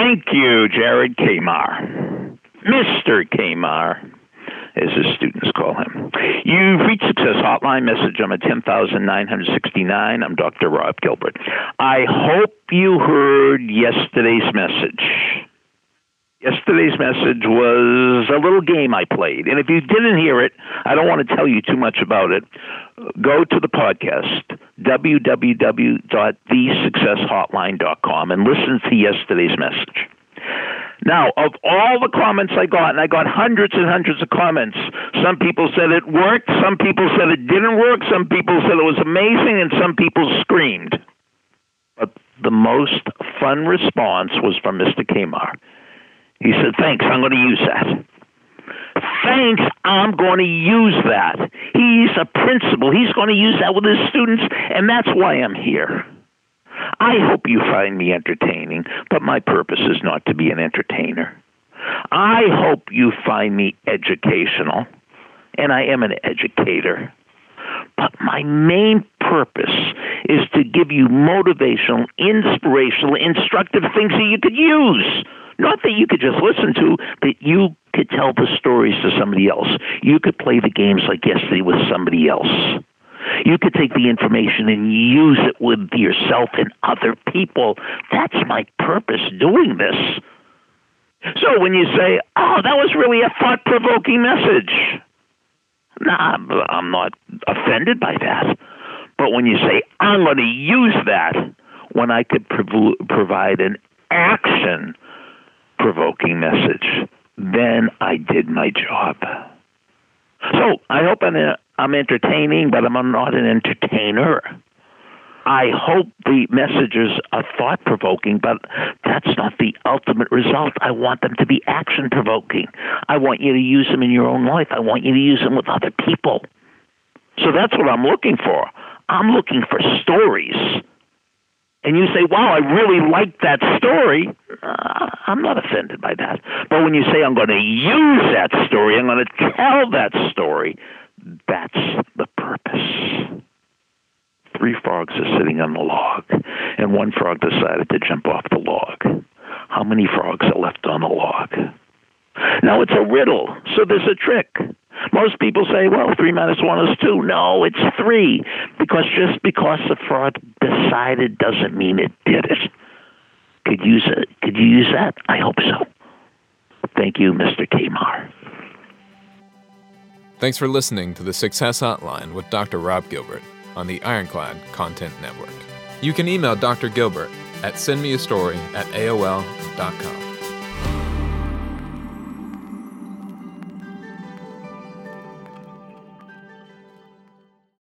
Thank you, Jared Kamar. Mr. Kamar, as his students call him. You've reached Success Hotline. Message number 10969. I'm Dr. Rob Gilbert. I hope you heard yesterday's message. Yesterday's message was a little game I played. And if you didn't hear it, I don't want to tell you too much about it. Go to the podcast, www.thesuccesshotline.com, and listen to yesterday's message. Now, of all the comments I got, and I got hundreds and hundreds of comments, some people said it worked, some people said it didn't work, some people said it was amazing, and some people screamed. But the most fun response was from Mr. Kamar. He said, Thanks, I'm going to use that. Thanks, I'm going to use that. He's a principal. He's going to use that with his students, and that's why I'm here. I hope you find me entertaining, but my purpose is not to be an entertainer. I hope you find me educational, and I am an educator. But my main purpose is to give you motivational, inspirational, instructive things that you could use not that you could just listen to, but you could tell the stories to somebody else. You could play the games like yesterday with somebody else. You could take the information and use it with yourself and other people. That's my purpose doing this. So when you say, oh, that was really a thought provoking message, nah, I'm not offended by that. But when you say, I'm going to use that when I could prov- provide an action provoking message, then I did my job. So I hope I'm, a, I'm entertaining, but I'm not an entertainer. I hope the messages are thought provoking, but that's not the ultimate result. I want them to be action provoking. I want you to use them in your own life. I want you to use them with other people. So that's what I'm looking for. I'm looking for stories and you say, wow, I really like that story, uh, I'm not offended by that. But when you say, I'm going to use that story, I'm going to tell that story, that's the purpose. Three frogs are sitting on the log, and one frog decided to jump off the log. How many frogs are left on the log? Now it's a riddle, so there's a trick. Most people say, well, three minus one is two. No, it's three. Because just because the frog decided doesn't mean it did it. Could use it. You use that? I hope so. Thank you, Mr. Kamar. Thanks for listening to the Success Hotline with Dr. Rob Gilbert on the Ironclad Content Network. You can email Dr. Gilbert at sendmeastory at AOL.com.